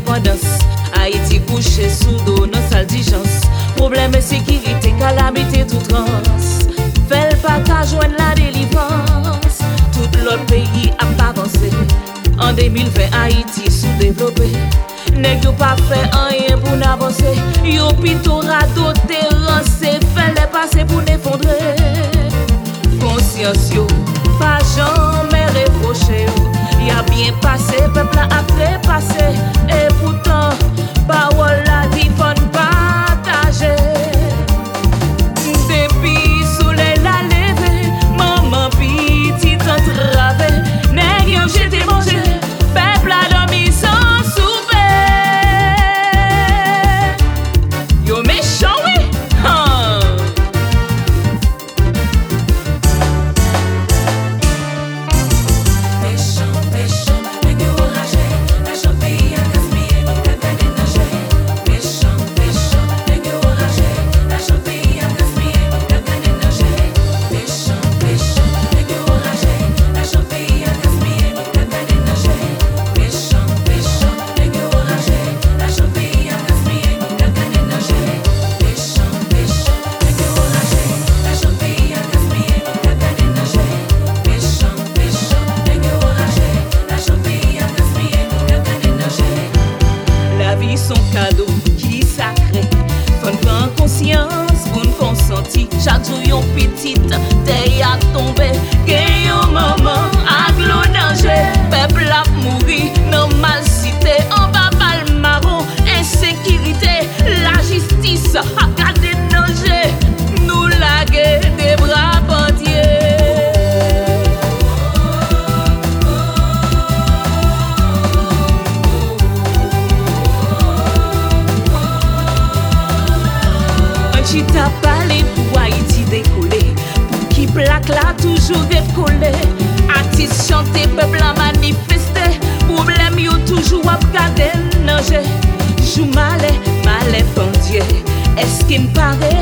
indépendance. Haïti couché sous dos, nos sales Problème de sécurité, calamité, tout trans. Fait le partage, la délivrance. Tout l'autre pays a avancé. En 2020, Haïti sous-développé. Nèg yo pas fait rien pour n'avancer. Yo pito rado terrassé, fait les passer pour n'effondrer. Conscience yo, pas jamais reproché yo. Vi a bien pase, pepla a prepase E poutan, pa wala di pa jour yon petite terre a tombé. Gen yon maman à l'eau danger. Peuple a mouri dans mal cité. En bas mal marron, insécurité. La justice a gardé danger. Nous laguer des bras bandiers. Un chita décoller Pour qui plaque là toujours décoller Artistes chanter, peuple a manifester. Problème yo toujours à garder nager Jou Dieu Est-ce qu'il me paraît